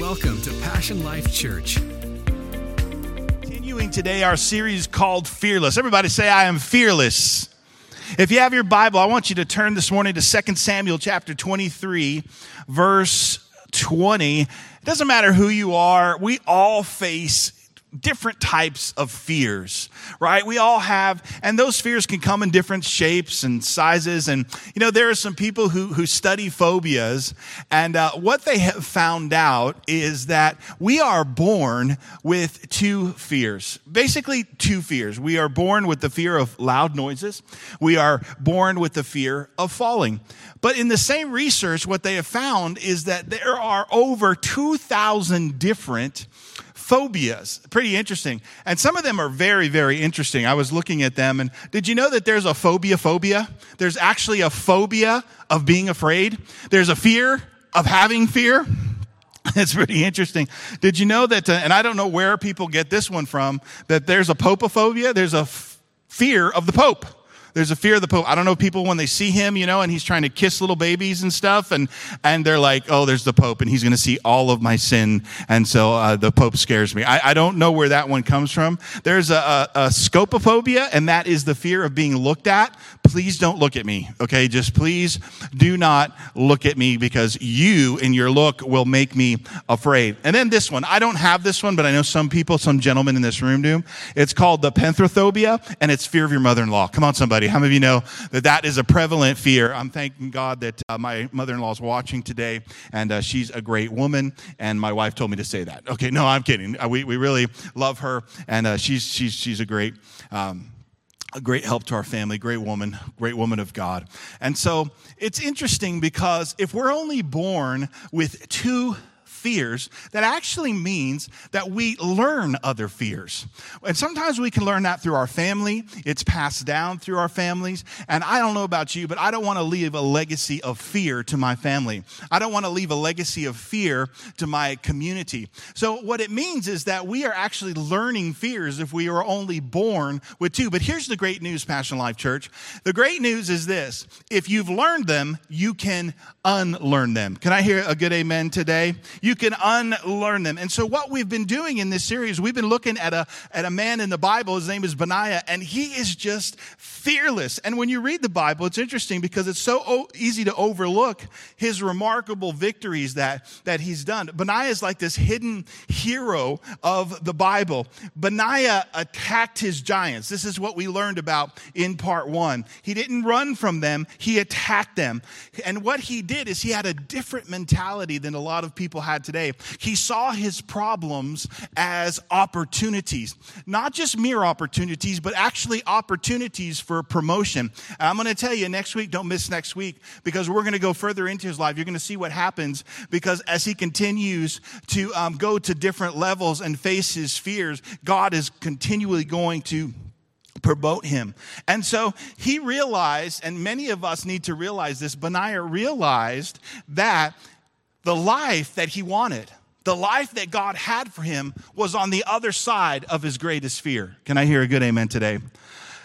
Welcome to Passion Life Church. Continuing today our series called Fearless. Everybody say, I am fearless. If you have your Bible, I want you to turn this morning to 2 Samuel chapter 23, verse 20. It doesn't matter who you are, we all face different types of fears, right? We all have, and those fears can come in different shapes and sizes. And, you know, there are some people who, who study phobias, and uh, what they have found out is that we are born with two fears. Basically, two fears. We are born with the fear of loud noises, we are born with the fear of falling. But in the same research, what they have found is that there are over 2,000 different phobias. Pretty interesting. And some of them are very, very interesting. I was looking at them, and did you know that there's a phobophobia? There's actually a phobia of being afraid, there's a fear of having fear. It's pretty interesting. Did you know that, uh, and I don't know where people get this one from, that there's a popophobia? There's a f- fear of the Pope. There's a fear of the Pope. I don't know people when they see him, you know, and he's trying to kiss little babies and stuff, and and they're like, oh, there's the Pope, and he's going to see all of my sin, and so uh, the Pope scares me. I, I, don't know where that one comes from. There's a, a, a scopophobia, and that is the fear of being looked at. Please don't look at me, okay? Just please do not look at me because you and your look will make me afraid. And then this one, I don't have this one, but I know some people, some gentlemen in this room do. It's called the pentheraphobia, and it's fear of your mother-in-law. Come on, somebody. How many of you know that that is a prevalent fear? I'm thanking God that uh, my mother in law is watching today, and uh, she's a great woman, and my wife told me to say that. Okay, no, I'm kidding. Uh, we, we really love her, and uh, she's, she's, she's a great. Um, a great help to our family, great woman, great woman of God. And so it's interesting because if we're only born with two fears, that actually means that we learn other fears. And sometimes we can learn that through our family. It's passed down through our families. And I don't know about you, but I don't want to leave a legacy of fear to my family. I don't want to leave a legacy of fear to my community. So what it means is that we are actually learning fears if we are only born with two. But here's the great news, Passion Life Church. The great news is this. If you've learned them, you can unlearn them. Can I hear a good amen today? You you can unlearn them. And so what we've been doing in this series, we've been looking at a, at a man in the Bible. His name is Benaiah, and he is just fearless. And when you read the Bible, it's interesting because it's so easy to overlook his remarkable victories that, that he's done. Benaiah is like this hidden hero of the Bible. Benaiah attacked his giants. This is what we learned about in part one. He didn't run from them, he attacked them. And what he did is he had a different mentality than a lot of people had today. He saw his problems as opportunities, not just mere opportunities, but actually opportunities for promotion. I'm going to tell you next week, don't miss next week, because we're going to go further into his life. You're going to see what happens because as he continues to um, go to different levels and face his fears, God is continually going to promote him. And so he realized, and many of us need to realize this, Benaiah realized that the life that he wanted, the life that God had for him, was on the other side of his greatest fear. Can I hear a good amen today?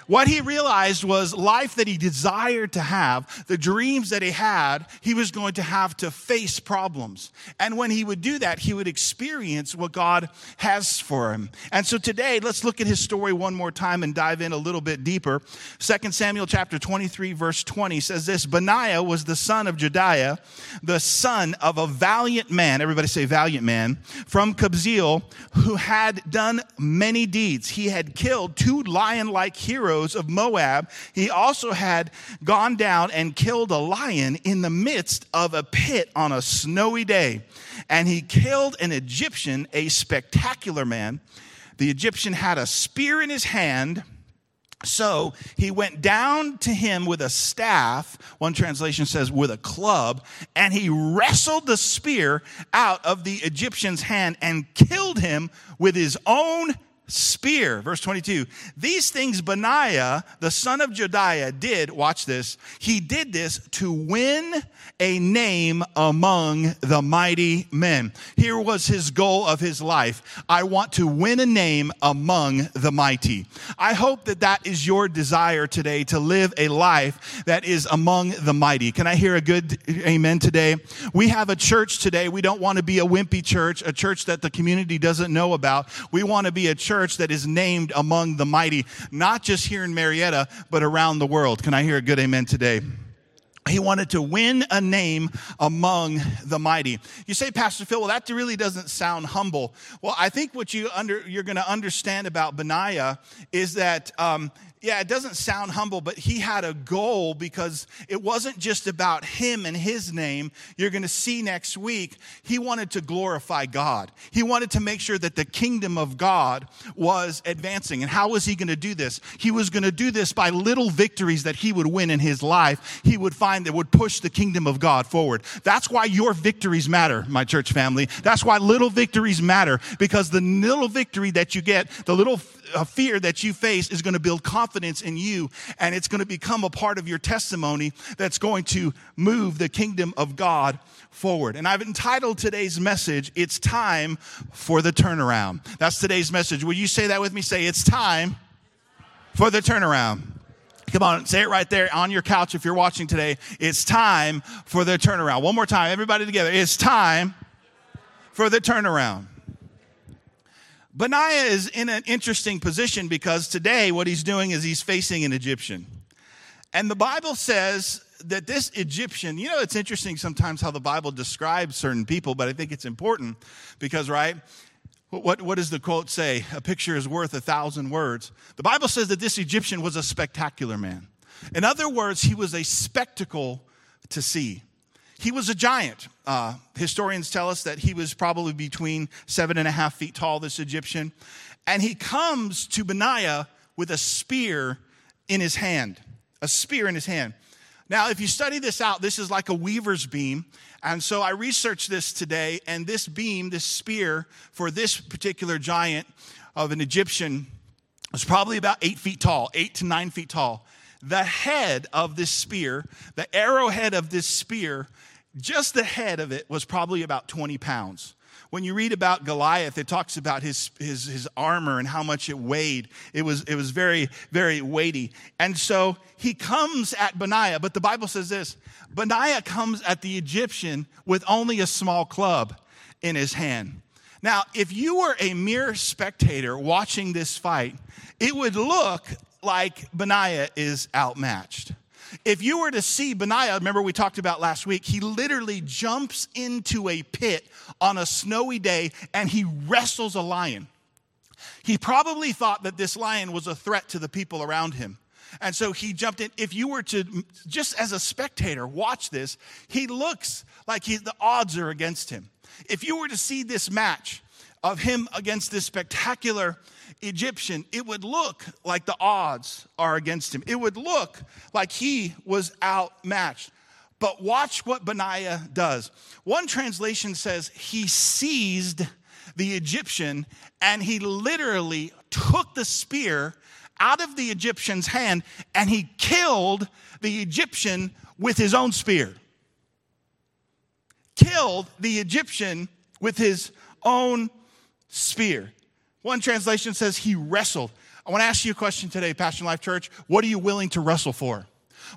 What he realized was life that he desired to have, the dreams that he had, he was going to have to face problems. And when he would do that, he would experience what God has for him. And so today, let's look at his story one more time and dive in a little bit deeper. 2 Samuel chapter 23 verse 20 says this, Benaiah was the son of Jediah, the son of a valiant man, everybody say valiant man, from Kabzeel, who had done many deeds. He had killed two lion-like heroes heroes of Moab, he also had gone down and killed a lion in the midst of a pit on a snowy day. And he killed an Egyptian, a spectacular man. The Egyptian had a spear in his hand. So he went down to him with a staff, one translation says with a club, and he wrestled the spear out of the Egyptian's hand and killed him with his own spear. Verse 22. These things Benaiah, the son of Jediah, did, watch this, he did this to win a name among the mighty men. Here was his goal of his life. I want to win a name among the mighty. I hope that that is your desire today to live a life that is among the mighty. Can I hear a good amen today? We have a church today. We don't want to be a wimpy church, a church that the community doesn't know about. We want to be a church church that is named among the mighty, not just here in Marietta, but around the world. Can I hear a good amen today? He wanted to win a name among the mighty. You say, Pastor Phil, well, that really doesn't sound humble. Well, I think what you under, you're going to understand about Benaiah is that um, yeah, it doesn't sound humble, but he had a goal because it wasn't just about him and his name. You're going to see next week, he wanted to glorify God. He wanted to make sure that the kingdom of God was advancing. And how was he going to do this? He was going to do this by little victories that he would win in his life. He would find that would push the kingdom of God forward. That's why your victories matter, my church family. That's why little victories matter because the little victory that you get, the little a fear that you face is going to build confidence in you and it's going to become a part of your testimony that's going to move the kingdom of God forward. And I've entitled today's message, It's Time for the Turnaround. That's today's message. Will you say that with me? Say, It's time for the turnaround. Come on, say it right there on your couch if you're watching today. It's time for the turnaround. One more time, everybody together. It's time for the turnaround. Benaiah is in an interesting position because today what he's doing is he's facing an Egyptian. And the Bible says that this Egyptian, you know, it's interesting sometimes how the Bible describes certain people, but I think it's important because, right? What, what does the quote say? A picture is worth a thousand words. The Bible says that this Egyptian was a spectacular man. In other words, he was a spectacle to see. He was a giant. Uh, historians tell us that he was probably between seven and a half feet tall, this Egyptian. And he comes to Benaiah with a spear in his hand. A spear in his hand. Now, if you study this out, this is like a weaver's beam. And so I researched this today, and this beam, this spear for this particular giant of an Egyptian was probably about eight feet tall, eight to nine feet tall. The head of this spear, the arrowhead of this spear, just the head of it was probably about 20 pounds. When you read about Goliath, it talks about his, his, his armor and how much it weighed. It was, it was very, very weighty. And so he comes at Benaiah, but the Bible says this Benaiah comes at the Egyptian with only a small club in his hand. Now, if you were a mere spectator watching this fight, it would look like Benaiah is outmatched. If you were to see Benaiah, remember we talked about last week, he literally jumps into a pit on a snowy day and he wrestles a lion. He probably thought that this lion was a threat to the people around him. And so he jumped in. If you were to, just as a spectator, watch this, he looks like he, the odds are against him. If you were to see this match of him against this spectacular Egyptian, it would look like the odds are against him. It would look like he was outmatched. But watch what Benaiah does. One translation says he seized the Egyptian and he literally took the spear out of the Egyptian's hand and he killed the Egyptian with his own spear. Killed the Egyptian with his own spear. One translation says he wrestled. I want to ask you a question today, Passion Life Church. What are you willing to wrestle for?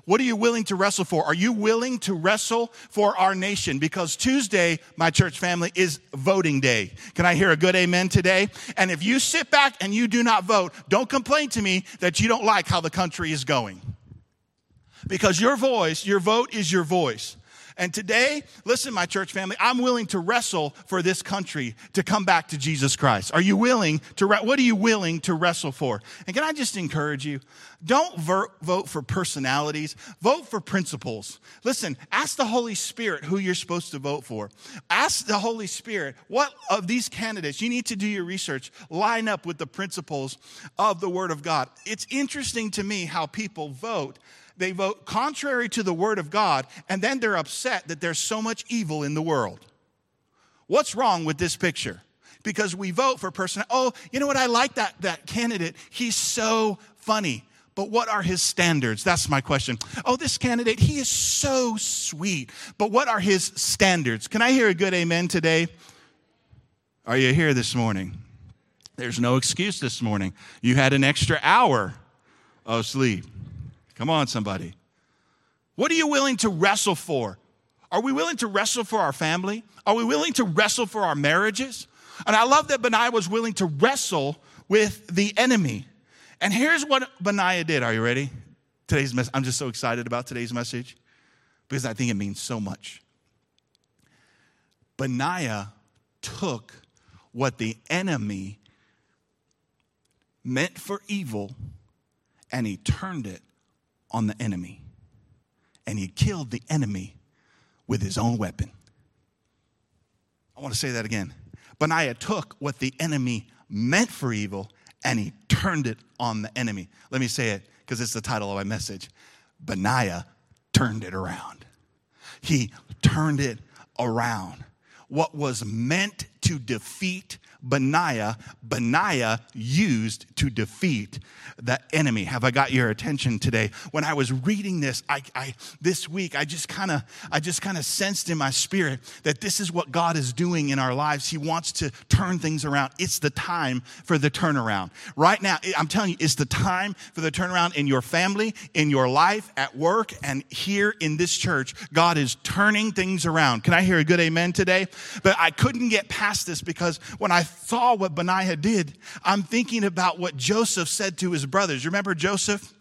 What are you willing to wrestle for? Are you willing to wrestle for our nation? Because Tuesday, my church family, is voting day. Can I hear a good amen today? And if you sit back and you do not vote, don't complain to me that you don't like how the country is going. Because your voice, your vote is your voice. And today, listen, my church family, I'm willing to wrestle for this country to come back to Jesus Christ. Are you willing to, re- what are you willing to wrestle for? And can I just encourage you? Don't ver- vote for personalities, vote for principles. Listen, ask the Holy Spirit who you're supposed to vote for. Ask the Holy Spirit what of these candidates, you need to do your research, line up with the principles of the Word of God. It's interesting to me how people vote they vote contrary to the word of God, and then they're upset that there's so much evil in the world. What's wrong with this picture? because we vote for a person. Oh, you know what? I like that, that candidate. He's so funny. But what are his standards? That's my question. Oh, this candidate, he is so sweet. But what are his standards? Can I hear a good amen today? Are you here this morning? There's no excuse this morning. You had an extra hour of sleep. Come on, somebody. What are you willing to wrestle for? Are we willing to wrestle for our family? Are we willing to wrestle for our marriages? And I love that Benaiah was willing to wrestle with the enemy. And here's what Benaiah did. Are you ready? Today's message. I'm just so excited about today's message because I think it means so much. Benaiah took what the enemy meant for evil and he turned it on the enemy. And he killed the enemy with his own weapon. I want to say that again. Benaiah took what the enemy meant for evil and he turned it on the enemy. Let me say it because it's the title of my message. Benaiah turned it around. He turned it around. What was meant to defeat Benaiah, Benaiah used to defeat the enemy. Have I got your attention today? When I was reading this, I, I this week, I just kind of, I just kind of sensed in my spirit that this is what God is doing in our lives. He wants to turn things around. It's the time for the turnaround. Right now, I'm telling you, it's the time for the turnaround in your family, in your life, at work, and here in this church. God is turning things around. Can I hear a good amen today? But I couldn't get past this because when I saw what Benaiah did, I'm thinking about what Joseph said to his brothers. Remember Joseph?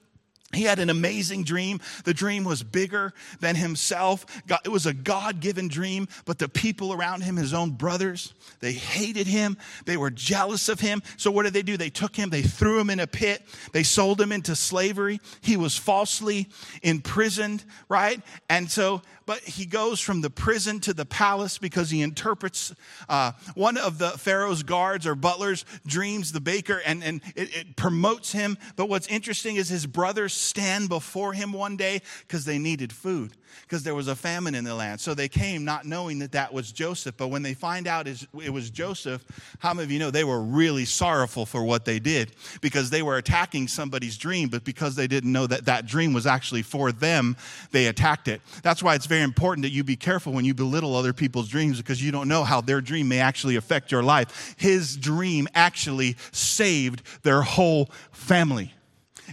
He had an amazing dream. The dream was bigger than himself. it was a God given dream, but the people around him, his own brothers, they hated him. They were jealous of him. So, what did they do? They took him, they threw him in a pit, they sold him into slavery. He was falsely imprisoned, right? And so, but he goes from the prison to the palace because he interprets uh, one of the Pharaoh's guards or butlers dreams the baker and, and it, it promotes him. But what's interesting is his brothers stand before him one day because they needed food because there was a famine in the land. So they came not knowing that that was Joseph. But when they find out it was Joseph, how many of you know they were really sorrowful for what they did because they were attacking somebody's dream, but because they didn't know that that dream was actually for them, they attacked it. That's why it's very important that you be careful when you belittle other people's dreams because you don't know how their dream may actually affect your life. His dream actually saved their whole family.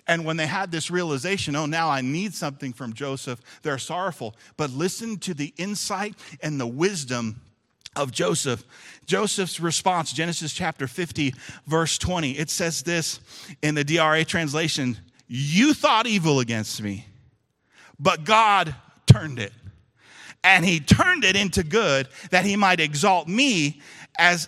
And when they had this realization, oh, now I need something from Joseph, they're sorrowful. But listen to the insight and the wisdom of Joseph. Joseph's response, Genesis chapter 50, verse 20, it says this in the DRA translation You thought evil against me, but God turned it. And he turned it into good that he might exalt me as,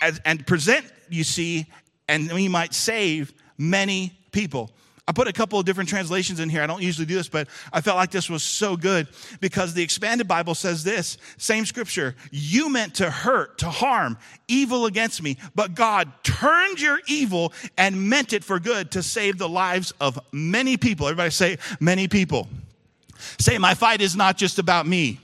as and present, you see, and he might save many people. I put a couple of different translations in here. I don't usually do this, but I felt like this was so good because the expanded Bible says this same scripture. You meant to hurt, to harm, evil against me, but God turned your evil and meant it for good to save the lives of many people. Everybody say, many people. Say, my fight is not just about me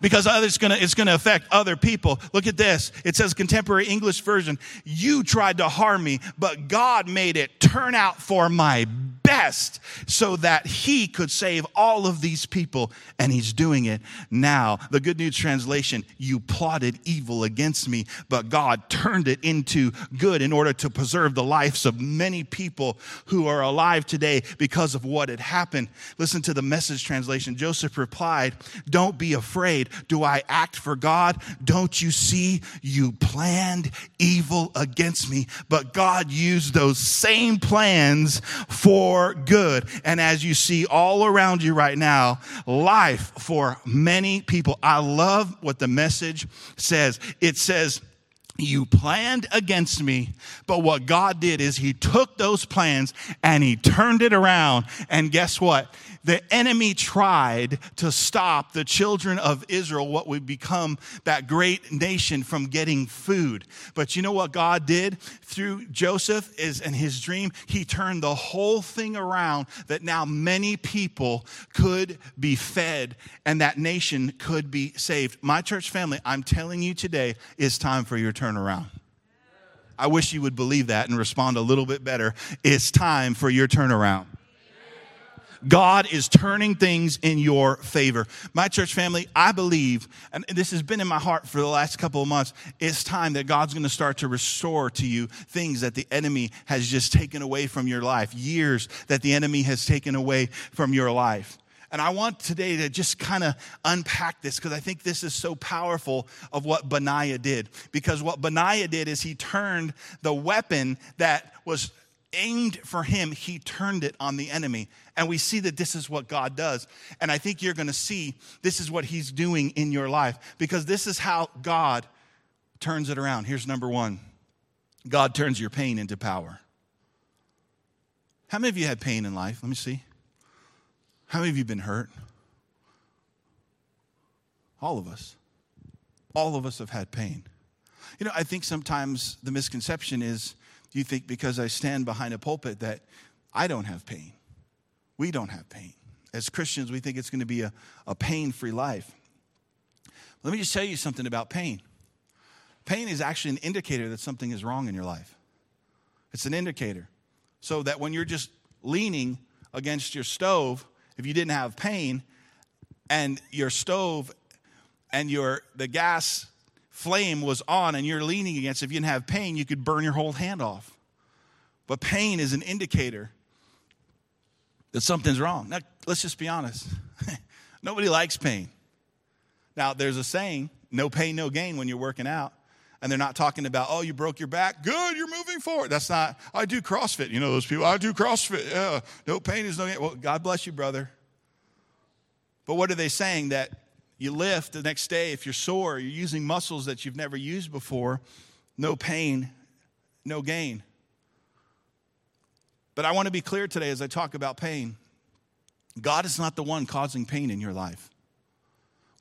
because it's gonna, it's gonna affect other people. Look at this. It says contemporary English version. You tried to harm me, but God made it turn out for my best so that he could save all of these people and he's doing it now. The Good News translation, you plotted evil against me, but God turned it into good in order to preserve the lives of many people who are alive today because of what had happened. Listen to the message translation. Joseph replied, Don't be afraid. Do I act for God? Don't you see? You planned evil against me, but God used those same plans for good. And as you see all around you right now, life for many people. I love what the message says. It says, you planned against me, but what God did is He took those plans and He turned it around. And guess what? The enemy tried to stop the children of Israel, what would become that great nation, from getting food. But you know what God did through Joseph is in his dream? He turned the whole thing around that now many people could be fed and that nation could be saved. My church family, I'm telling you today, it's time for your turnaround. I wish you would believe that and respond a little bit better. It's time for your turnaround. God is turning things in your favor. My church family, I believe, and this has been in my heart for the last couple of months, it's time that God's going to start to restore to you things that the enemy has just taken away from your life, years that the enemy has taken away from your life. And I want today to just kind of unpack this because I think this is so powerful of what Benaiah did. Because what Benaiah did is he turned the weapon that was aimed for him, he turned it on the enemy. And we see that this is what God does. And I think you're going to see this is what he's doing in your life because this is how God turns it around. Here's number one God turns your pain into power. How many of you had pain in life? Let me see. How many of you been hurt? All of us. All of us have had pain. You know, I think sometimes the misconception is you think because I stand behind a pulpit that I don't have pain. We don't have pain. As Christians, we think it's going to be a, a pain free life. Let me just tell you something about pain. Pain is actually an indicator that something is wrong in your life. It's an indicator. So that when you're just leaning against your stove, if you didn't have pain, and your stove and your the gas flame was on and you're leaning against, if you didn't have pain, you could burn your whole hand off. But pain is an indicator that something's wrong. Now, let's just be honest. Nobody likes pain. Now, there's a saying, no pain, no gain when you're working out. And they're not talking about, oh, you broke your back. Good, you're moving forward. That's not, I do CrossFit. You know those people, I do CrossFit. Yeah, no pain is no gain. Well, God bless you, brother. But what are they saying? That you lift the next day, if you're sore, you're using muscles that you've never used before, no pain, no gain. But I want to be clear today as I talk about pain God is not the one causing pain in your life.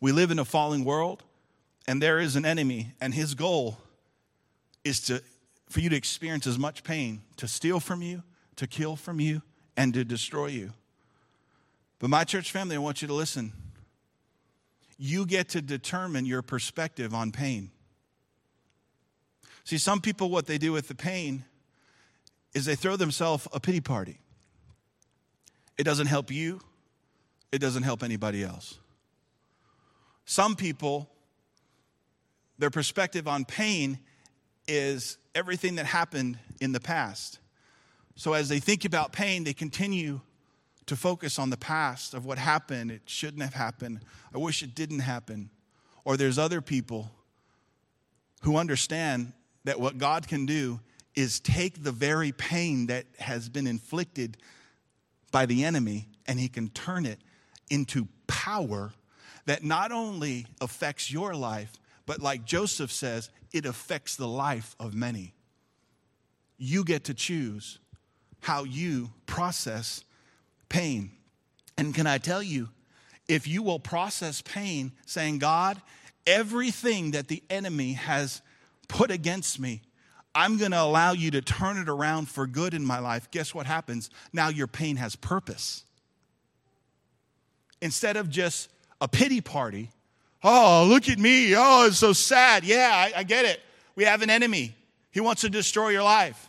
We live in a falling world, and there is an enemy, and his goal is to, for you to experience as much pain, to steal from you, to kill from you, and to destroy you. But my church family, I want you to listen you get to determine your perspective on pain. See, some people, what they do with the pain is they throw themselves a pity party. It doesn't help you, it doesn't help anybody else. Some people, their perspective on pain is everything that happened in the past. So as they think about pain, they continue to focus on the past of what happened. It shouldn't have happened. I wish it didn't happen. Or there's other people who understand that what God can do is take the very pain that has been inflicted by the enemy and he can turn it into power that not only affects your life, but like Joseph says, it affects the life of many. You get to choose how you process pain. And can I tell you, if you will process pain, saying, God, everything that the enemy has put against me, I'm going to allow you to turn it around for good in my life. Guess what happens? Now your pain has purpose. Instead of just a pity party, oh, look at me. Oh, it's so sad. Yeah, I, I get it. We have an enemy. He wants to destroy your life.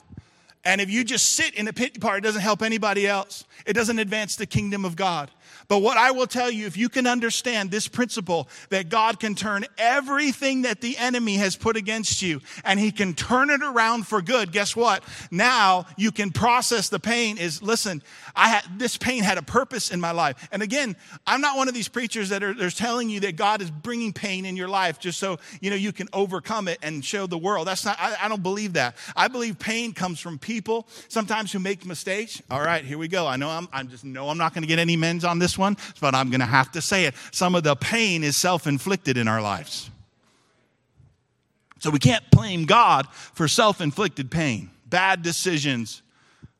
And if you just sit in a pity party, it doesn't help anybody else. It doesn't advance the kingdom of God. But what I will tell you, if you can understand this principle that God can turn everything that the enemy has put against you and he can turn it around for good, guess what? Now you can process the pain is, listen, I had, this pain had a purpose in my life. And again, I'm not one of these preachers that are, are telling you that God is bringing pain in your life just so, you know, you can overcome it and show the world. That's not, I, I don't believe that. I believe pain comes from people sometimes who make mistakes. All right, here we go. I know I'm, I just know I'm not going to get any men's on this one, but I'm going to have to say it. Some of the pain is self inflicted in our lives. So we can't blame God for self inflicted pain, bad decisions.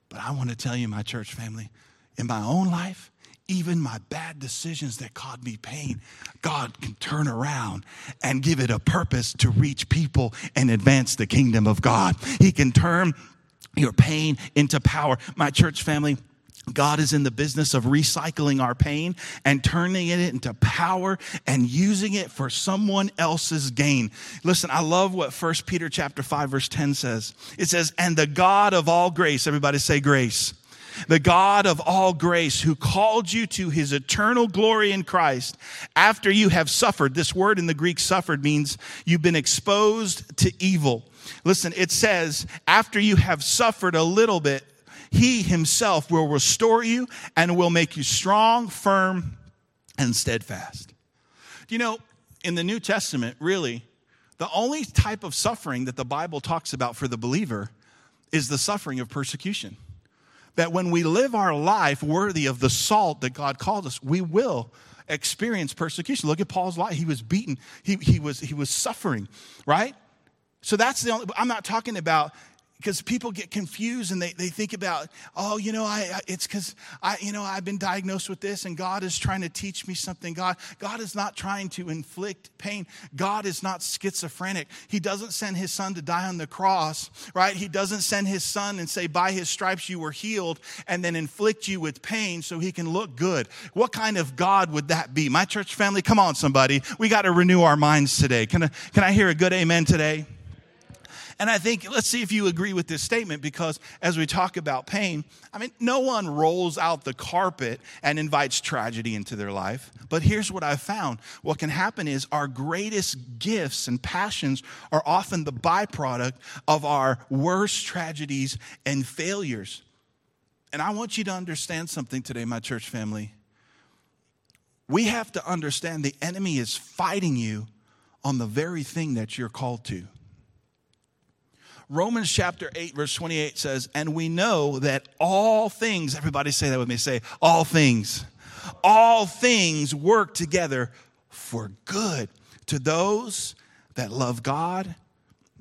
But I want to tell you, my church family, in my own life, even my bad decisions that caused me pain, God can turn around and give it a purpose to reach people and advance the kingdom of God. He can turn your pain into power. My church family, God is in the business of recycling our pain and turning it into power and using it for someone else's gain. Listen, I love what 1 Peter chapter 5 verse 10 says. It says, "And the God of all grace, everybody say grace. The God of all grace who called you to his eternal glory in Christ after you have suffered. This word in the Greek suffered means you've been exposed to evil. Listen, it says, after you have suffered a little bit, he himself will restore you and will make you strong, firm, and steadfast. You know, in the New Testament, really, the only type of suffering that the Bible talks about for the believer is the suffering of persecution. That when we live our life worthy of the salt that God called us, we will experience persecution. Look at Paul's life. He was beaten, he, he, was, he was suffering, right? So that's the only, I'm not talking about because people get confused and they, they think about oh you know I, I it's because i you know i've been diagnosed with this and god is trying to teach me something. God god is not trying to inflict pain. God is not schizophrenic. He doesn't send his son to die on the cross right? He doesn't send his son and say by his stripes you were healed and then inflict you with pain so he can look good. What kind of god would that be? My church family come on somebody. We got to renew our minds today. Can I, can I hear a good amen today and I think, let's see if you agree with this statement because as we talk about pain, I mean, no one rolls out the carpet and invites tragedy into their life. But here's what I've found what can happen is our greatest gifts and passions are often the byproduct of our worst tragedies and failures. And I want you to understand something today, my church family. We have to understand the enemy is fighting you on the very thing that you're called to. Romans chapter 8, verse 28 says, And we know that all things, everybody say that with me, say, all things, all things work together for good to those that love God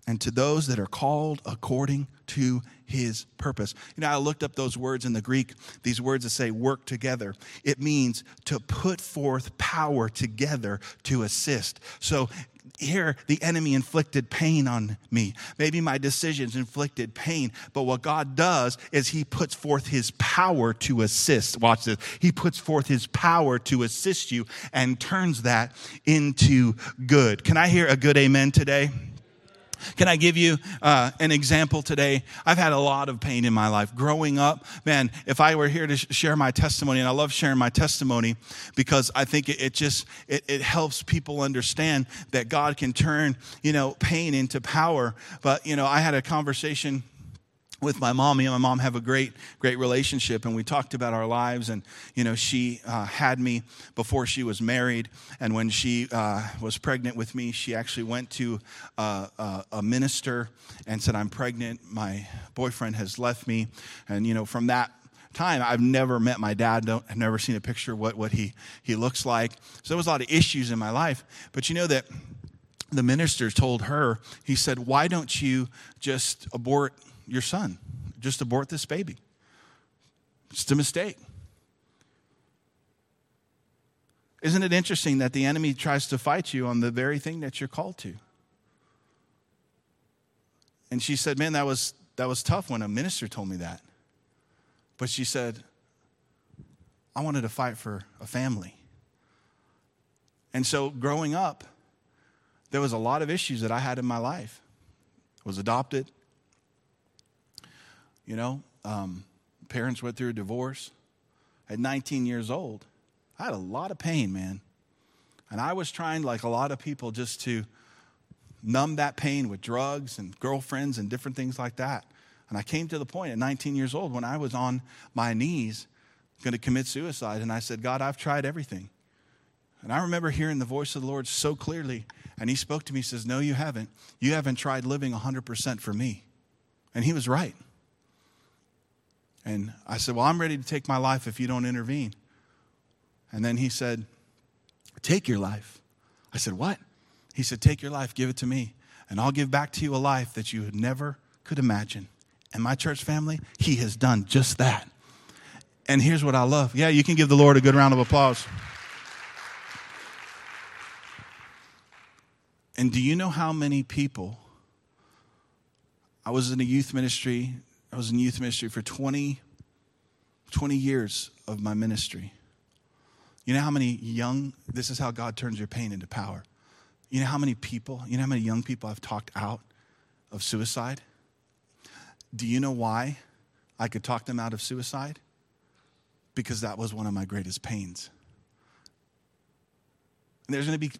and to those that are called according to his purpose. You know, I looked up those words in the Greek, these words that say work together. It means to put forth power together to assist. So here the enemy inflicted pain on me. Maybe my decisions inflicted pain, but what God does is he puts forth his power to assist. Watch this. He puts forth his power to assist you and turns that into good. Can I hear a good amen today? Can I give you uh, an example today? I've had a lot of pain in my life. Growing up, man, if I were here to sh- share my testimony, and I love sharing my testimony because I think it, it just it, it, helps people understand that God can turn you know pain into power. But you know, I had a conversation with my mom. Me and my mom have a great, great relationship, and we talked about our lives. And you know, she uh, had me before she was married, and when she uh, was pregnant with me, she actually went to uh, uh a minister and said, "I'm pregnant. My boyfriend has left me." And you know, from that time. I've never met my dad. Don't, I've never seen a picture of what, what he, he looks like. So there was a lot of issues in my life. But you know that the minister told her, he said, why don't you just abort your son. Just abort this baby. It's a mistake. Isn't it interesting that the enemy tries to fight you on the very thing that you're called to? And she said, Man, that was, that was tough when a minister told me that. But she said, I wanted to fight for a family. And so growing up, there was a lot of issues that I had in my life. I was adopted, you know, um, parents went through a divorce. At 19 years old, I had a lot of pain, man. And I was trying, like a lot of people, just to numb that pain with drugs and girlfriends and different things like that. And I came to the point at 19 years old when I was on my knees going to commit suicide. And I said, God, I've tried everything. And I remember hearing the voice of the Lord so clearly. And He spoke to me, He says, No, you haven't. You haven't tried living 100% for me. And He was right. And I said, Well, I'm ready to take my life if you don't intervene. And then he said, Take your life. I said, What? He said, Take your life, give it to me. and I'll give back to you a life that you never could imagine. And my church family, He has done just that. And here's what I love. Yeah, you can give the Lord a good round of applause. And do you know how many people? I was in a youth ministry. I was in youth ministry for 20, 20 years of my ministry. You know how many young, this is how God turns your pain into power. You know how many people, you know how many young people I've talked out of suicide? Do you know why I could talk them out of suicide? Because that was one of my greatest pains. And there's going to be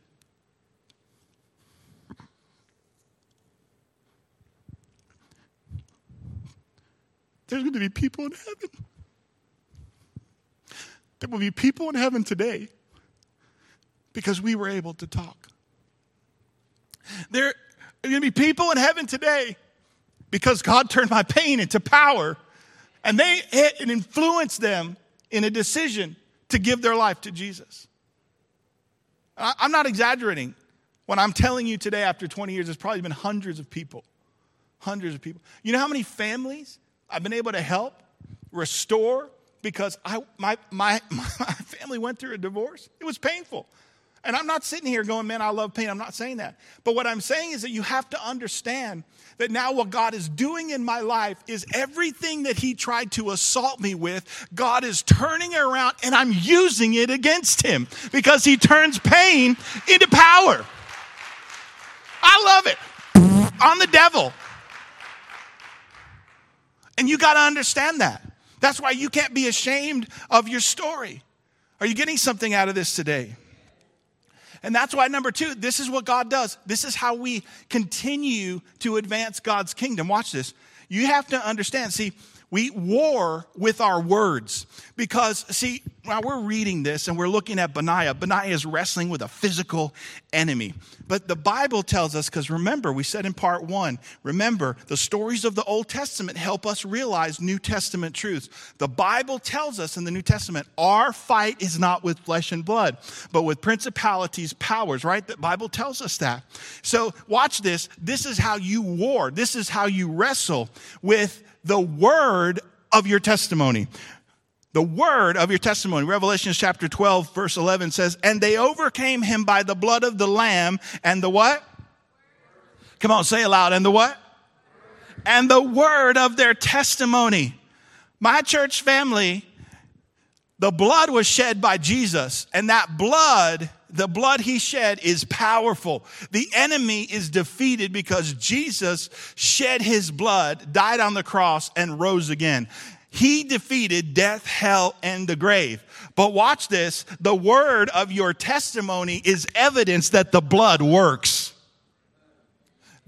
there's going to be people in heaven. There will be people in heaven today because we were able to talk. There are going to be people in heaven today because God turned my pain into power and they it influenced them in a decision to give their life to Jesus. I'm not exaggerating when I'm telling you today after 20 years, there's probably been hundreds of people. Hundreds of people. You know how many families I've been able to help, restore, because I, my, my, my family went through a divorce? It was painful. And I'm not sitting here going, man, I love pain. I'm not saying that. But what I'm saying is that you have to understand that now what God is doing in my life is everything that He tried to assault me with, God is turning it around and I'm using it against Him because He turns pain into power. I love it. On the devil. And you got to understand that. That's why you can't be ashamed of your story. Are you getting something out of this today? And that's why, number two, this is what God does. This is how we continue to advance God's kingdom. Watch this. You have to understand, see, we war with our words because, see, while we're reading this and we're looking at Benaiah, Benaiah is wrestling with a physical enemy. But the Bible tells us, because remember, we said in part one, remember, the stories of the Old Testament help us realize New Testament truths. The Bible tells us in the New Testament, our fight is not with flesh and blood, but with principalities, powers, right? The Bible tells us that. So watch this. This is how you war. This is how you wrestle with the word of your testimony. The word of your testimony. Revelation chapter 12, verse 11 says, And they overcame him by the blood of the Lamb and the what? Come on, say it. And the what? And the word of their testimony. My church family, the blood was shed by Jesus, and that blood the blood he shed is powerful. The enemy is defeated because Jesus shed his blood, died on the cross, and rose again. He defeated death, hell, and the grave. But watch this the word of your testimony is evidence that the blood works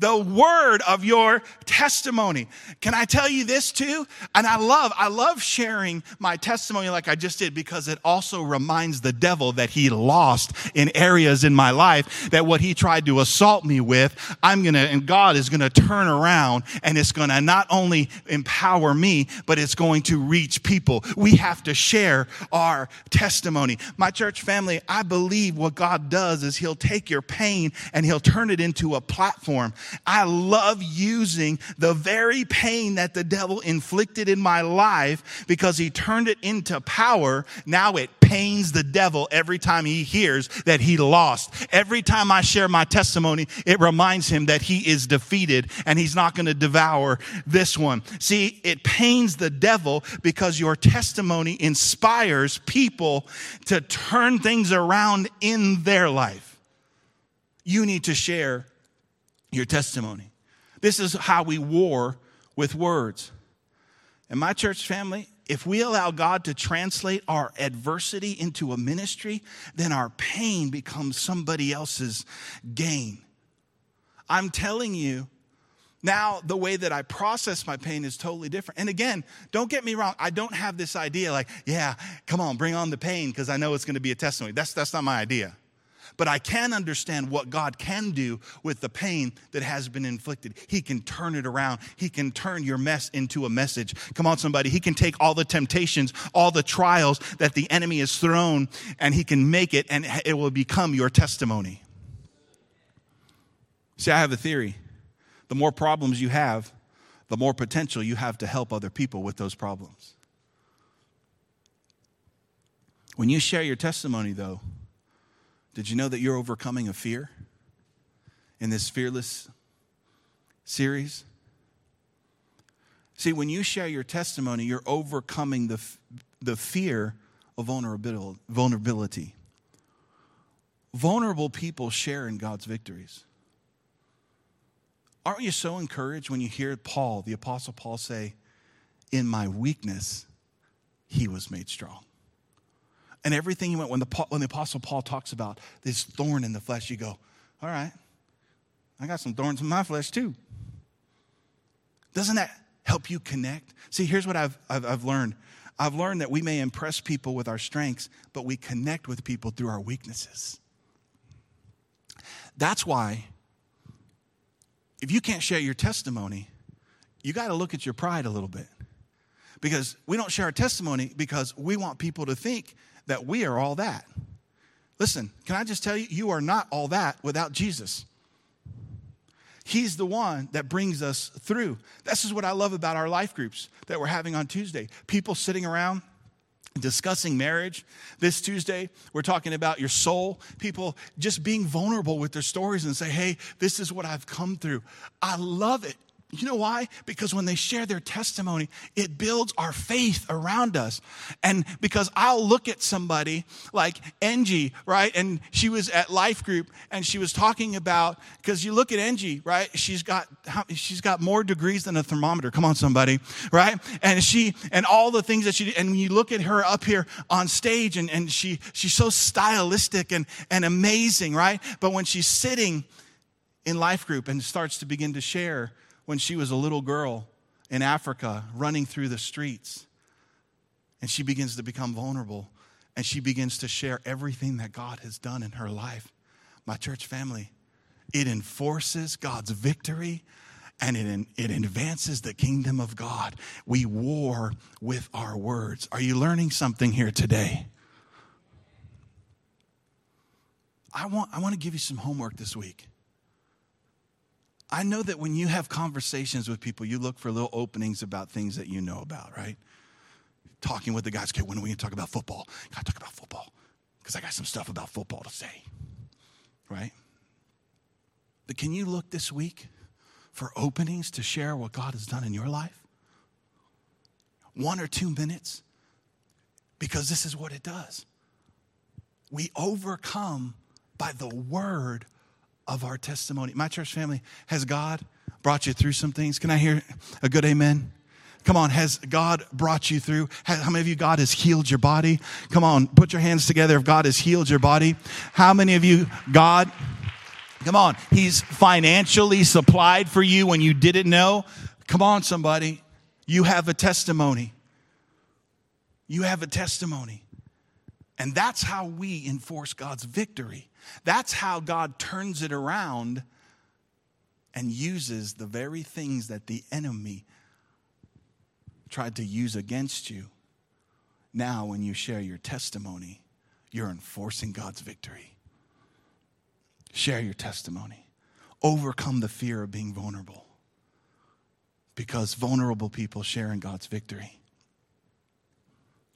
the word of your testimony. Can I tell you this too? And I love, I love sharing my testimony like I just did because it also reminds the devil that he lost in areas in my life that what he tried to assault me with, I'm gonna, and God is gonna turn around and it's gonna not only empower me, but it's going to reach people. We have to share our testimony. My church family, I believe what God does is he'll take your pain and he'll turn it into a platform I love using the very pain that the devil inflicted in my life because he turned it into power. Now it pains the devil every time he hears that he lost. Every time I share my testimony, it reminds him that he is defeated and he's not going to devour this one. See, it pains the devil because your testimony inspires people to turn things around in their life. You need to share your testimony. This is how we war with words. And my church family, if we allow God to translate our adversity into a ministry, then our pain becomes somebody else's gain. I'm telling you, now the way that I process my pain is totally different. And again, don't get me wrong, I don't have this idea like, yeah, come on, bring on the pain because I know it's going to be a testimony. That's, that's not my idea but I can understand what God can do with the pain that has been inflicted. He can turn it around. He can turn your mess into a message. Come on, somebody. He can take all the temptations, all the trials that the enemy has thrown, and he can make it, and it will become your testimony. See, I have a theory. the more problems you have, the more potential you have to help other people with those problems. When you share your testimony, though, did you know that you're overcoming a fear in this fearless series? See, when you share your testimony, you're overcoming the, the fear of vulnerability. Vulnerable people share in God's victories. Aren't you so encouraged when you hear Paul, the Apostle Paul, say, In my weakness, he was made strong? And everything he went, when the, when the Apostle Paul talks about this thorn in the flesh, you go, All right, I got some thorns in my flesh too. Doesn't that help you connect? See, here's what I've, I've, I've learned I've learned that we may impress people with our strengths, but we connect with people through our weaknesses. That's why if you can't share your testimony, you got to look at your pride a little bit. Because we don't share our testimony because we want people to think that we are all that. Listen, can I just tell you, you are not all that without Jesus. He's the one that brings us through. This is what I love about our life groups that we're having on Tuesday. People sitting around discussing marriage. This Tuesday, we're talking about your soul. People just being vulnerable with their stories and say, hey, this is what I've come through. I love it. You know why? Because when they share their testimony, it builds our faith around us. And because I'll look at somebody like Angie, right? And she was at Life Group and she was talking about, because you look at Angie, right? She's got, she's got more degrees than a thermometer. Come on, somebody, right? And she, and all the things that she, and when you look at her up here on stage and, and she, she's so stylistic and, and amazing, right? But when she's sitting in Life Group and starts to begin to share, when she was a little girl in Africa running through the streets. And she begins to become vulnerable and she begins to share everything that God has done in her life. My church family, it enforces God's victory and it, it advances the kingdom of God. We war with our words. Are you learning something here today? I want, I want to give you some homework this week. I know that when you have conversations with people, you look for little openings about things that you know about, right? Talking with the guys, okay, when are we to talk about football? Gotta talk about football because I got some stuff about football to say, right? But can you look this week for openings to share what God has done in your life? One or two minutes? Because this is what it does. We overcome by the word of our testimony. My church family, has God brought you through some things? Can I hear a good amen? Come on, has God brought you through? How many of you, God has healed your body? Come on, put your hands together if God has healed your body. How many of you, God, come on, He's financially supplied for you when you didn't know? Come on, somebody, you have a testimony. You have a testimony. And that's how we enforce God's victory. That's how God turns it around and uses the very things that the enemy tried to use against you. Now, when you share your testimony, you're enforcing God's victory. Share your testimony. Overcome the fear of being vulnerable because vulnerable people share in God's victory.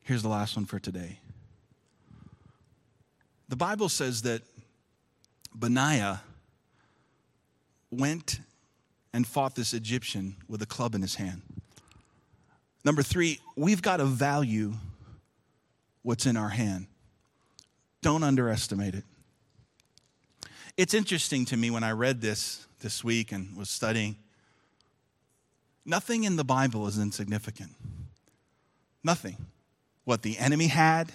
Here's the last one for today. The Bible says that Benaiah went and fought this Egyptian with a club in his hand. Number three, we've got to value what's in our hand. Don't underestimate it. It's interesting to me when I read this this week and was studying. Nothing in the Bible is insignificant. Nothing. What the enemy had,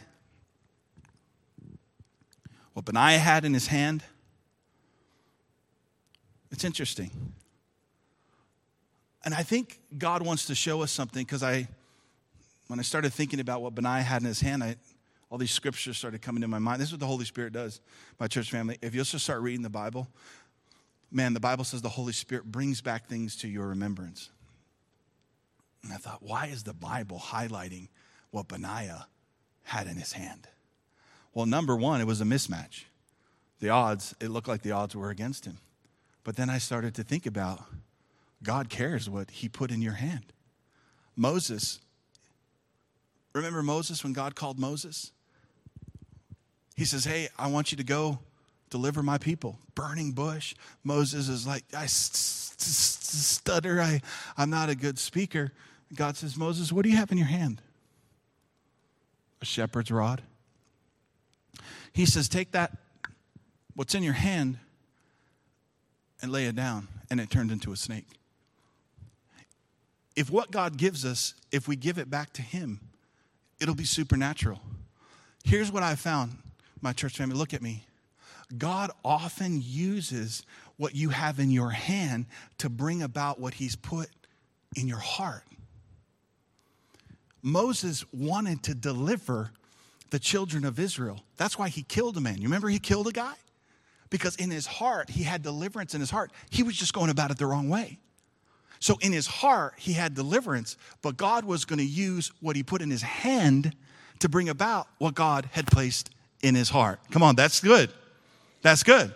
what Benaiah had in his hand, it's interesting. And I think God wants to show us something because I, when I started thinking about what Benaiah had in his hand, I, all these scriptures started coming to my mind. This is what the Holy Spirit does, my church family. If you'll just start reading the Bible, man, the Bible says the Holy Spirit brings back things to your remembrance. And I thought, why is the Bible highlighting what Benaiah had in his hand? Well, number one, it was a mismatch. The odds, it looked like the odds were against him. But then I started to think about God cares what he put in your hand. Moses, remember Moses when God called Moses? He says, Hey, I want you to go deliver my people. Burning bush. Moses is like, I stutter. I, I'm not a good speaker. God says, Moses, what do you have in your hand? A shepherd's rod. He says, Take that, what's in your hand, and lay it down. And it turned into a snake. If what God gives us, if we give it back to Him, it'll be supernatural. Here's what I found, my church family. Look at me. God often uses what you have in your hand to bring about what He's put in your heart. Moses wanted to deliver the children of Israel. That's why he killed a man. You remember he killed a guy? Because in his heart, he had deliverance in his heart. He was just going about it the wrong way. So in his heart, he had deliverance, but God was going to use what he put in his hand to bring about what God had placed in his heart. Come on, that's good. That's good.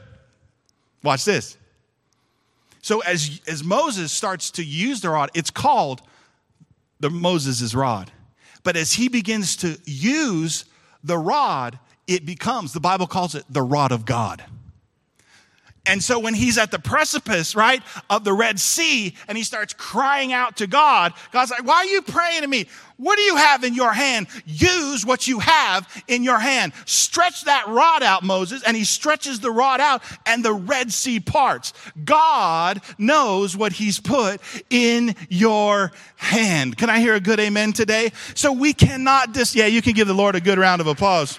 Watch this. So as, as Moses starts to use the rod, it's called the Moses' rod. But as he begins to use the rod, it becomes, the Bible calls it the rod of God. And so when he's at the precipice, right, of the Red Sea and he starts crying out to God, God's like, why are you praying to me? What do you have in your hand? Use what you have in your hand. Stretch that rod out, Moses. And he stretches the rod out and the Red Sea parts. God knows what he's put in your hand. Can I hear a good amen today? So we cannot dis, yeah, you can give the Lord a good round of applause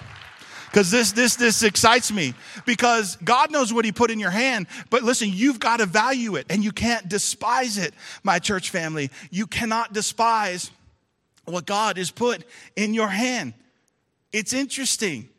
because this this this excites me because God knows what he put in your hand but listen you've got to value it and you can't despise it my church family. You cannot despise what God has put in your hand. It's interesting.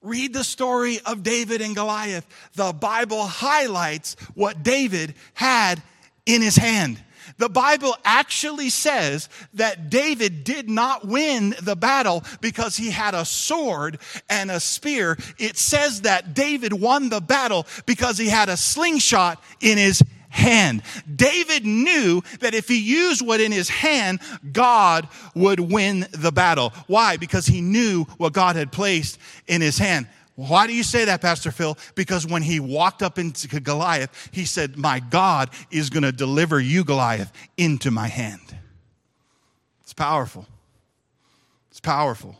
Read the story of David and Goliath. The Bible highlights what David had in his hand the Bible actually says that David did not win the battle because he had a sword and a spear. It says that David won the battle because he had a slingshot in his hand. David knew that if he used what in his hand, God would win the battle. Why? Because he knew what God had placed in his hand. Why do you say that, Pastor Phil? Because when he walked up into Goliath, he said, My God is going to deliver you, Goliath, into my hand. It's powerful. It's powerful.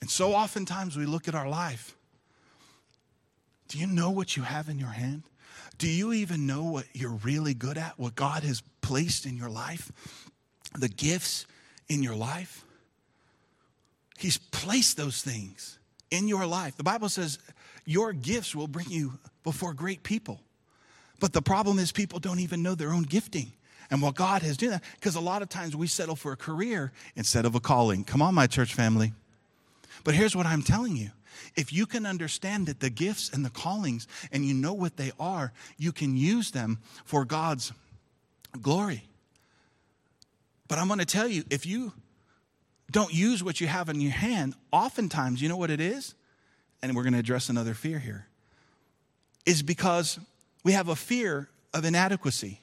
And so oftentimes we look at our life. Do you know what you have in your hand? Do you even know what you're really good at, what God has placed in your life? The gifts in your life? He's placed those things in your life. The Bible says your gifts will bring you before great people. But the problem is people don't even know their own gifting and what God has done. that, Because a lot of times we settle for a career instead of a calling. Come on, my church family. But here's what I'm telling you. If you can understand that the gifts and the callings and you know what they are, you can use them for God's glory. But I'm going to tell you, if you don't use what you have in your hand, oftentimes, you know what it is? And we're going to address another fear here. Is because we have a fear of inadequacy.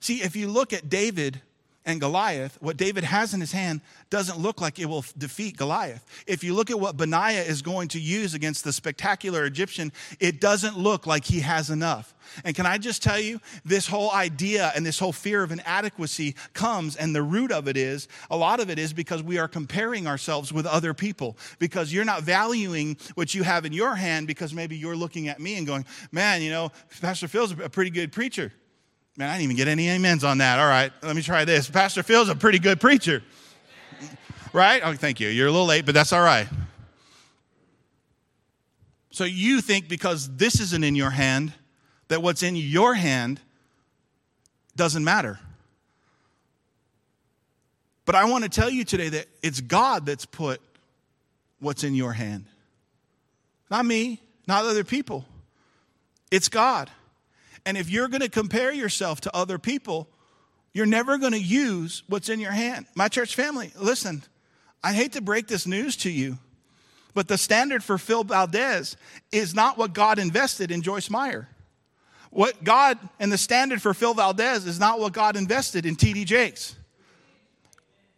See, if you look at David and Goliath, what David has in his hand doesn't look like it will defeat Goliath. If you look at what Benaiah is going to use against the spectacular Egyptian, it doesn't look like he has enough. And can I just tell you, this whole idea and this whole fear of inadequacy comes, and the root of it is a lot of it is because we are comparing ourselves with other people. Because you're not valuing what you have in your hand because maybe you're looking at me and going, man, you know, Pastor Phil's a pretty good preacher. Man, I didn't even get any amens on that. All right, let me try this. Pastor Phil's a pretty good preacher. Right? Oh, thank you. You're a little late, but that's all right. So you think because this isn't in your hand, that what's in your hand doesn't matter. But I want to tell you today that it's God that's put what's in your hand. Not me, not other people. It's God. And if you're going to compare yourself to other people, you're never going to use what's in your hand. My church family, listen, I hate to break this news to you, but the standard for Phil Valdez is not what God invested in Joyce Meyer. What God and the standard for Phil Valdez is not what God invested in TD Jakes.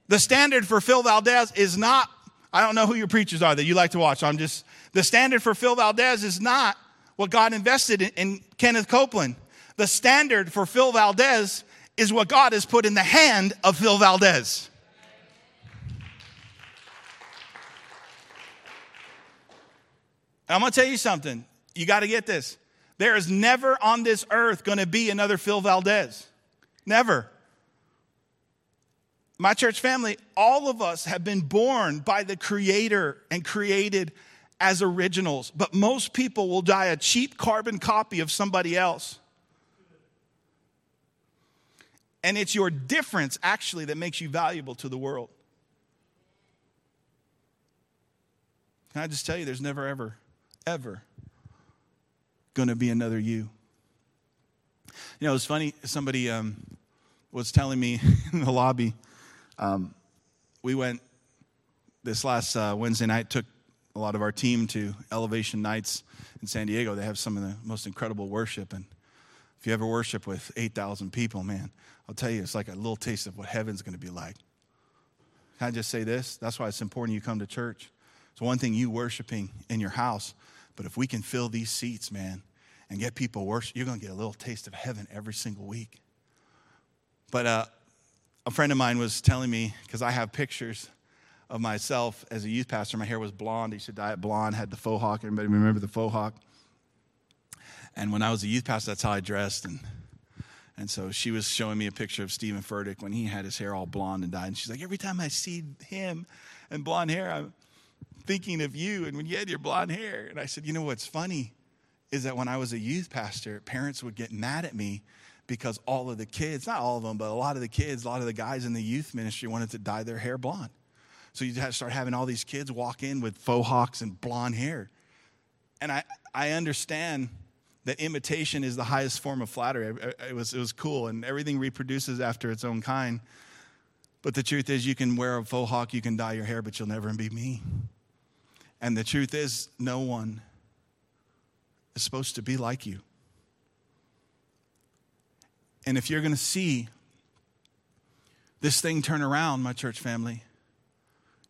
The standard for Phil Valdez is not, I don't know who your preachers are that you like to watch. I'm just, the standard for Phil Valdez is not what God invested in, in Kenneth Copeland. The standard for Phil Valdez is what God has put in the hand of Phil Valdez. I'm going to tell you something. You got to get this. There is never on this earth going to be another Phil Valdez. Never. My church family, all of us have been born by the Creator and created as originals, but most people will die a cheap carbon copy of somebody else. And it's your difference actually that makes you valuable to the world. Can I just tell you, there's never, ever, ever going to be another you. You know, it's funny, somebody um, was telling me in the lobby, um, we went this last uh, Wednesday night, took a lot of our team to Elevation Nights in San Diego. They have some of the most incredible worship. And if you ever worship with 8,000 people, man, I'll tell you, it's like a little taste of what heaven's going to be like. Can I just say this? That's why it's important you come to church. It's one thing you worshiping in your house, but if we can fill these seats, man, and get people worship, you're going to get a little taste of heaven every single week. But uh, a friend of mine was telling me, because I have pictures of myself as a youth pastor. My hair was blonde. I used to dye it blonde, had the faux hawk. Everybody remember the faux hawk? And when I was a youth pastor, that's how I dressed. And, and so she was showing me a picture of Steven Furtick when he had his hair all blonde and dyed. And she's like, every time I see him and blonde hair, I'm thinking of you and when you had your blonde hair. And I said, you know what's funny is that when I was a youth pastor, parents would get mad at me because all of the kids, not all of them, but a lot of the kids, a lot of the guys in the youth ministry wanted to dye their hair blonde. So you start having all these kids walk in with faux hawks and blonde hair. And I, I understand that imitation is the highest form of flattery. It was, it was cool, and everything reproduces after its own kind. But the truth is, you can wear a faux hawk, you can dye your hair, but you'll never be me. And the truth is, no one is supposed to be like you. And if you're going to see this thing turn around, my church family,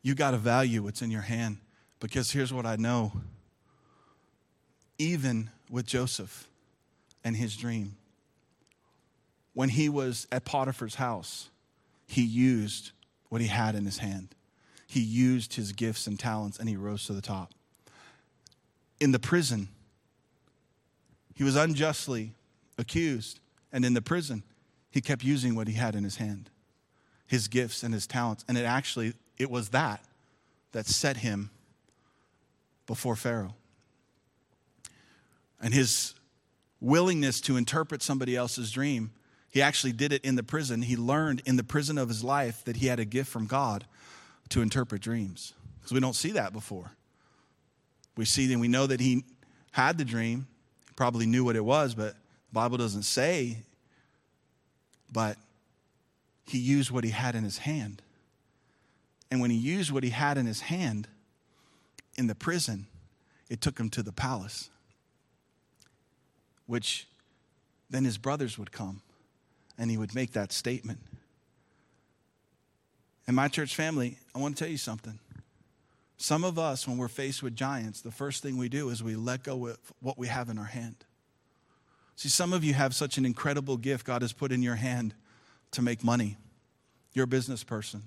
you got to value what's in your hand. Because here's what I know even with Joseph and his dream, when he was at Potiphar's house, he used what he had in his hand. He used his gifts and talents and he rose to the top. In the prison, he was unjustly accused. And in the prison, he kept using what he had in his hand his gifts and his talents. And it actually it was that that set him before Pharaoh. And his willingness to interpret somebody else's dream, he actually did it in the prison. He learned in the prison of his life that he had a gift from God to interpret dreams. Because we don't see that before. We see and we know that he had the dream. He probably knew what it was, but the Bible doesn't say. But he used what he had in his hand. And when he used what he had in his hand in the prison, it took him to the palace, which then his brothers would come and he would make that statement. And my church family, I want to tell you something. Some of us, when we're faced with giants, the first thing we do is we let go of what we have in our hand. See, some of you have such an incredible gift God has put in your hand to make money. You're a business person.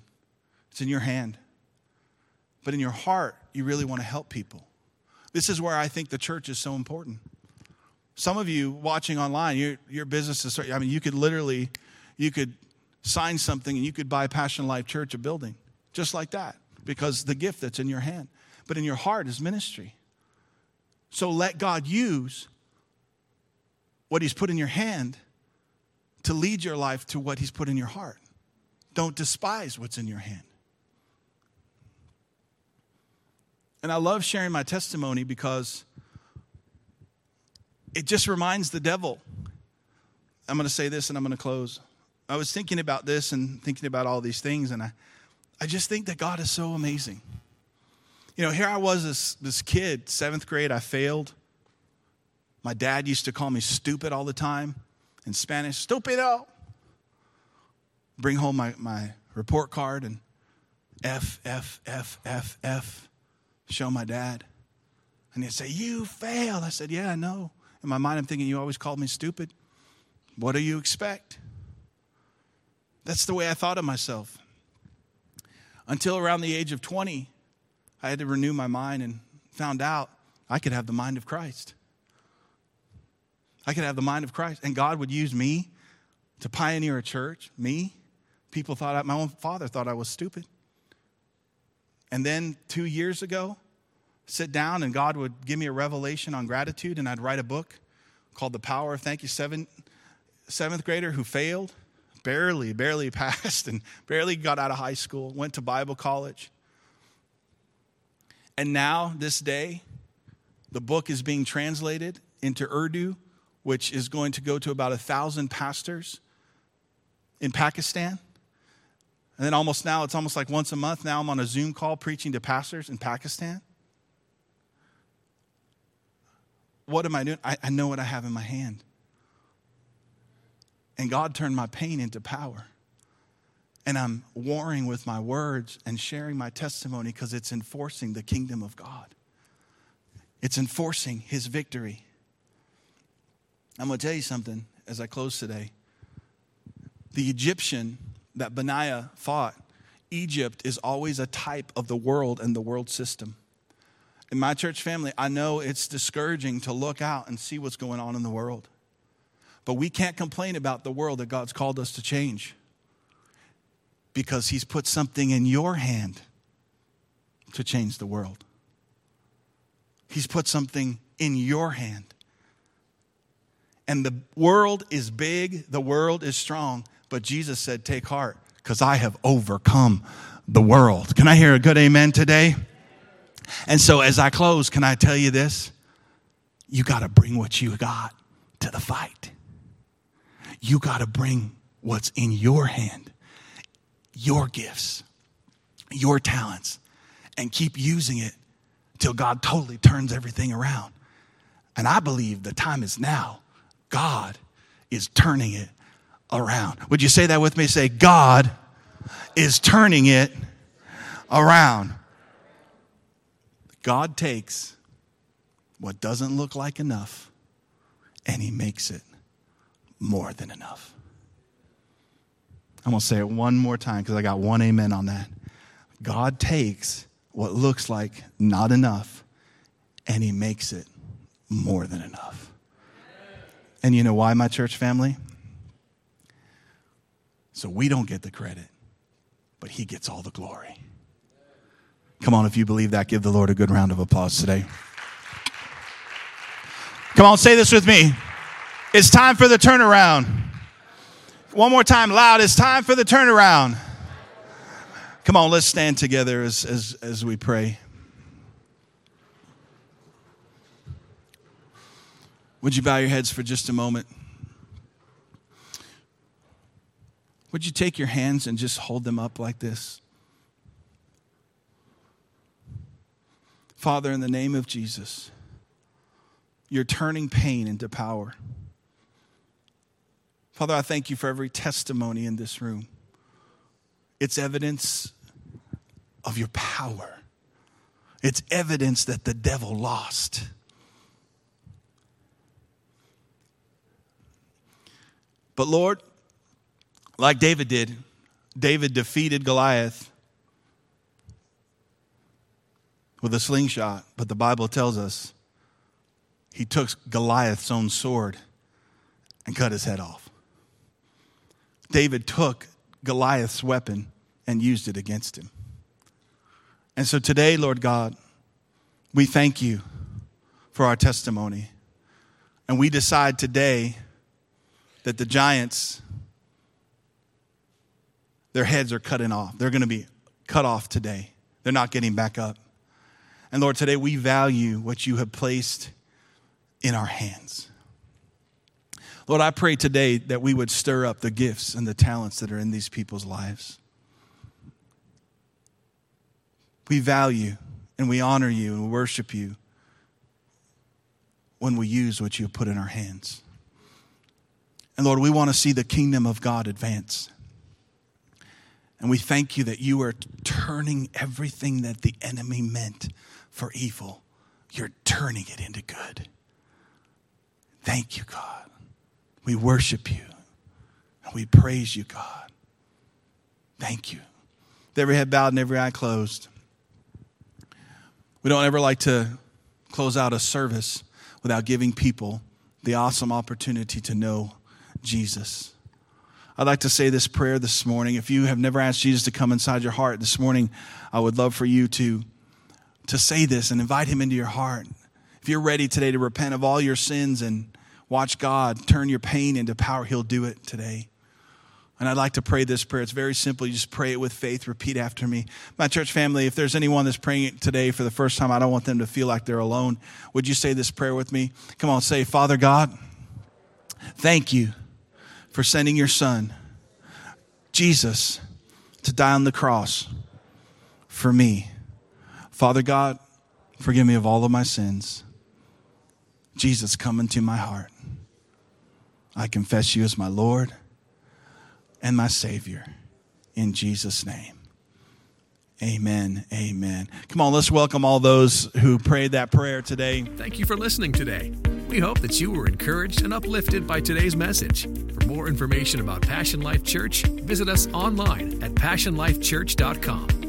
It's in your hand. But in your heart, you really want to help people. This is where I think the church is so important. Some of you watching online, your, your business is, I mean, you could literally, you could sign something and you could buy Passion Life Church a building just like that because the gift that's in your hand. But in your heart is ministry. So let God use what He's put in your hand to lead your life to what He's put in your heart. Don't despise what's in your hand. And I love sharing my testimony because it just reminds the devil. I'm going to say this and I'm going to close. I was thinking about this and thinking about all these things, and I, I just think that God is so amazing. You know, here I was, this, this kid, seventh grade, I failed. My dad used to call me stupid all the time in Spanish, stupido. Bring home my, my report card and F, F, F, F, F. Show my dad. And he'd say, You failed. I said, Yeah, I know. In my mind, I'm thinking, You always called me stupid. What do you expect? That's the way I thought of myself. Until around the age of 20, I had to renew my mind and found out I could have the mind of Christ. I could have the mind of Christ. And God would use me to pioneer a church. Me. People thought, I, my own father thought I was stupid. And then two years ago, sit down and God would give me a revelation on gratitude, and I'd write a book called The Power of Thank You. Seven, seventh grader who failed, barely, barely passed, and barely got out of high school, went to Bible college. And now, this day, the book is being translated into Urdu, which is going to go to about a thousand pastors in Pakistan. And then almost now, it's almost like once a month now, I'm on a Zoom call preaching to pastors in Pakistan. What am I doing? I, I know what I have in my hand. And God turned my pain into power. And I'm warring with my words and sharing my testimony because it's enforcing the kingdom of God. It's enforcing his victory. I'm going to tell you something as I close today. The Egyptian that Benaiah fought, Egypt is always a type of the world and the world system. In my church family, I know it's discouraging to look out and see what's going on in the world. But we can't complain about the world that God's called us to change because He's put something in your hand to change the world. He's put something in your hand. And the world is big, the world is strong, but Jesus said, Take heart, because I have overcome the world. Can I hear a good amen today? And so, as I close, can I tell you this? You got to bring what you got to the fight. You got to bring what's in your hand, your gifts, your talents, and keep using it till God totally turns everything around. And I believe the time is now. God is turning it around. Would you say that with me? Say, God is turning it around. God takes what doesn't look like enough and he makes it more than enough. I'm going to say it one more time because I got one amen on that. God takes what looks like not enough and he makes it more than enough. And you know why, my church family? So we don't get the credit, but he gets all the glory. Come on, if you believe that, give the Lord a good round of applause today. Come on, say this with me. It's time for the turnaround. One more time, loud. It's time for the turnaround. Come on, let's stand together as, as, as we pray. Would you bow your heads for just a moment? Would you take your hands and just hold them up like this? Father, in the name of Jesus, you're turning pain into power. Father, I thank you for every testimony in this room. It's evidence of your power, it's evidence that the devil lost. But Lord, like David did, David defeated Goliath with a slingshot, but the Bible tells us he took Goliath's own sword and cut his head off. David took Goliath's weapon and used it against him. And so today, Lord God, we thank you for our testimony. And we decide today that the giants, their heads are cutting off. They're going to be cut off today. They're not getting back up. And Lord, today we value what you have placed in our hands. Lord, I pray today that we would stir up the gifts and the talents that are in these people's lives. We value and we honor you and worship you when we use what you put in our hands. And Lord, we want to see the kingdom of God advance. And we thank you that you are turning everything that the enemy meant for evil, you're turning it into good. Thank you, God. We worship you and we praise you, God. Thank you. With every head bowed and every eye closed. We don't ever like to close out a service without giving people the awesome opportunity to know Jesus. I'd like to say this prayer this morning. If you have never asked Jesus to come inside your heart this morning, I would love for you to, to say this and invite him into your heart. If you're ready today to repent of all your sins and watch God turn your pain into power, he'll do it today. And I'd like to pray this prayer. It's very simple. You just pray it with faith. Repeat after me. My church family, if there's anyone that's praying it today for the first time, I don't want them to feel like they're alone. Would you say this prayer with me? Come on, say, Father God, thank you for sending your son, Jesus, to die on the cross for me. Father God, forgive me of all of my sins. Jesus, come into my heart. I confess you as my Lord and my Savior. In Jesus' name. Amen. Amen. Come on, let's welcome all those who prayed that prayer today. Thank you for listening today. We hope that you were encouraged and uplifted by today's message. For more information about Passion Life Church, visit us online at passionlifechurch.com.